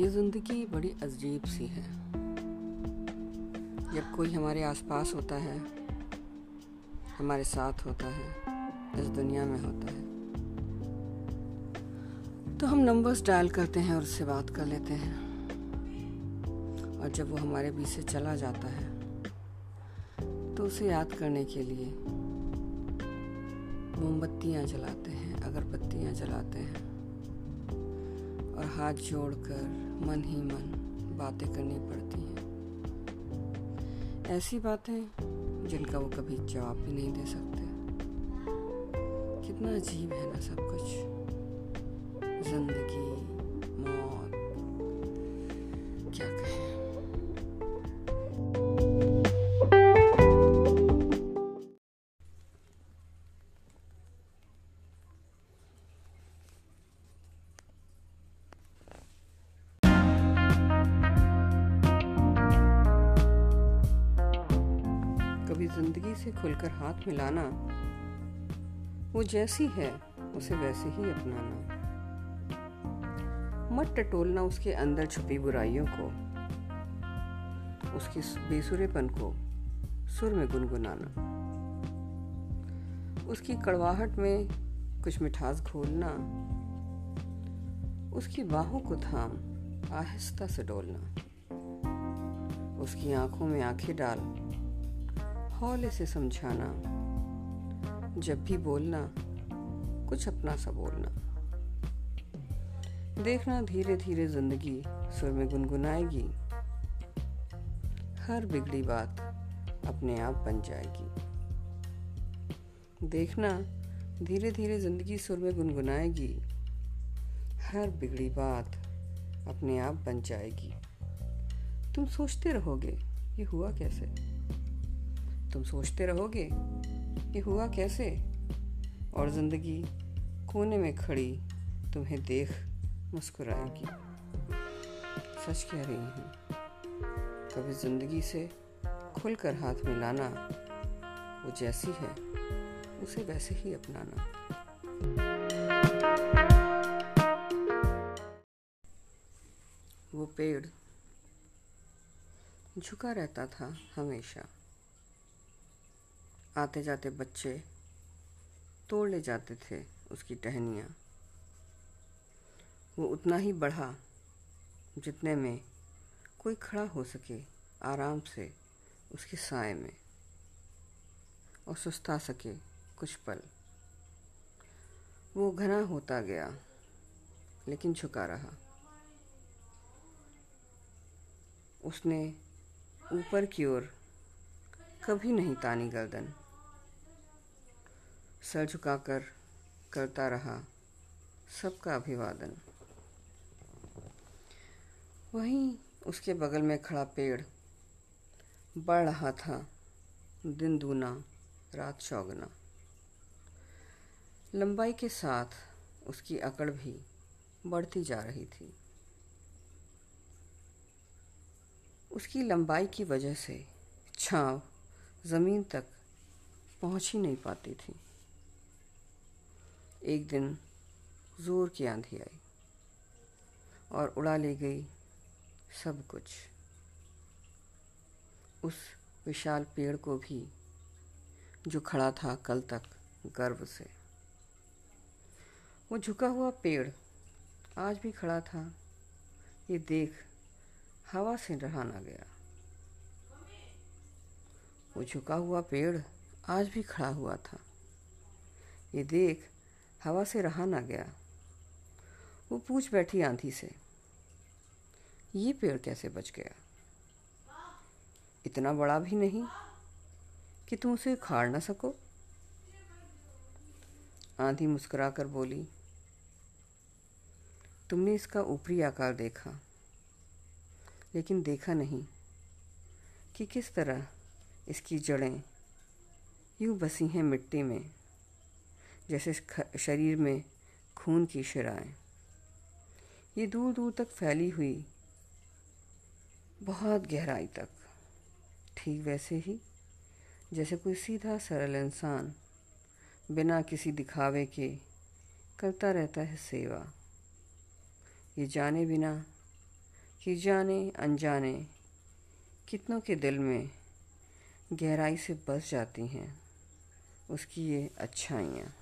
ये ज़िंदगी बड़ी अजीब सी है। जब कोई हमारे आसपास होता है, हमारे साथ होता है, इस दुनिया में होता है तो हम नंबर्स डायल करते हैं और उससे बात कर लेते हैं। और जब वो हमारे बीच से चला जाता है तो उसे याद करने के लिए मोमबत्तियाँ जलाते हैं, अगरबत्तियाँ जलाते हैं। और हाथ जोड़कर मन ही मन बातें करनी पड़ती हैं। ऐसी बातें जिनका वो कभी जवाब भी नहीं दे सकते। कितना अजीब है ना सब कुछ। ज़िंदगी कभी ज़िंदगी से खुलकर हाथ मिलाना, वो जैसी है, उसे वैसे ही अपनाना। मत टटोलना उसके अंदर छुपी बुराइयों को, उसके बेसुरेपन को, सुर में गुनगुनाना। उसकी कड़वाहट में कुछ मिठास घोलना, उसकी बाहों को थाम, आहिस्ता से डोलना। उसकी आँखों में आँखें डाल हौले से समझाना, जब भी बोलना, कुछ अपना सा बोलना। देखना धीरे धीरे ज़िंदगी सुर में गुनगुनाएगी। हर बिगड़ी बात अपने आप बन जाएगी। देखना धीरे धीरे ज़िंदगी सुर में गुनगुनाएगी। हर बिगड़ी बात अपने आप बन जाएगी। तुम सोचते रहोगे, ये हुआ कैसे? तुम सोचते रहोगे कि हुआ कैसे? और ज़िंदगी कोने में खड़ी तुम्हें देख मुस्कुराएगी। सच कह रही हूँ, कभी ज़िंदगी से खुलकर हाथ मिलाना वो जैसी है, उसे वैसे ही अपनाना। वो पेड़ झुका रहता था हमेशा। आते जाते बच्चे तोड़ ले जाते थे उसकी टहनियाँ। वो उतना ही बढ़ा जितने में कोई खड़ा हो सके आराम से उसके साय में और सुस्ता सके कुछ पल। वो घना होता गया, लेकिन झुका रहा। उसने ऊपर की ओर कभी नहीं तानी गर्दन। सर झुकाकर करता रहा। सबका अभिवादन। वहीं उसके बगल में खड़ा पेड़। बढ़ रहा था। दिन दूना, रात चौगना। लंबाई के साथ उसकी अकड़ भी बढ़ती जा रही थी। उसकी लंबाई की वजह से छांव ज़मीन तक पहुँच ही नहीं पाती थी। एक दिन ज़ोर की आंधी आई और उड़ा ले गई सब कुछ। उस विशाल पेड़ को भी जो खड़ा था कल तक गर्व से। वो झुका हुआ पेड़ आज भी खड़ा था। ये देख हवा से रहा ना गया। वो झुका हुआ पेड़ आज भी खड़ा हुआ था। ये देख हवा से रहा ना गया। वो पूछ बैठी आंधी से, ये पेड़ कैसे बच गया? इतना बड़ा भी नहीं कि तुम उसे खाड़ ना सको? आंधी मुस्कुराकर बोली, तुमने इसका ऊपरी आकार देखा, लेकिन देखा नहीं कि किस तरह इसकी जड़ें यूँ बसी हैं मिट्टी में। जैसे शरीर में खून की शिराएँ। ये दूर दूर तक फैली हुई, बहुत गहराई तक, ठीक वैसे ही, जैसे कोई सीधा सरल इंसान, बिना किसी दिखावे के करता रहता है सेवा। ये जाने बिना कि जाने अनजाने, कितनों के दिल में गहराई से बस जाती हैं, उसकी ये अच्छाइयाँ।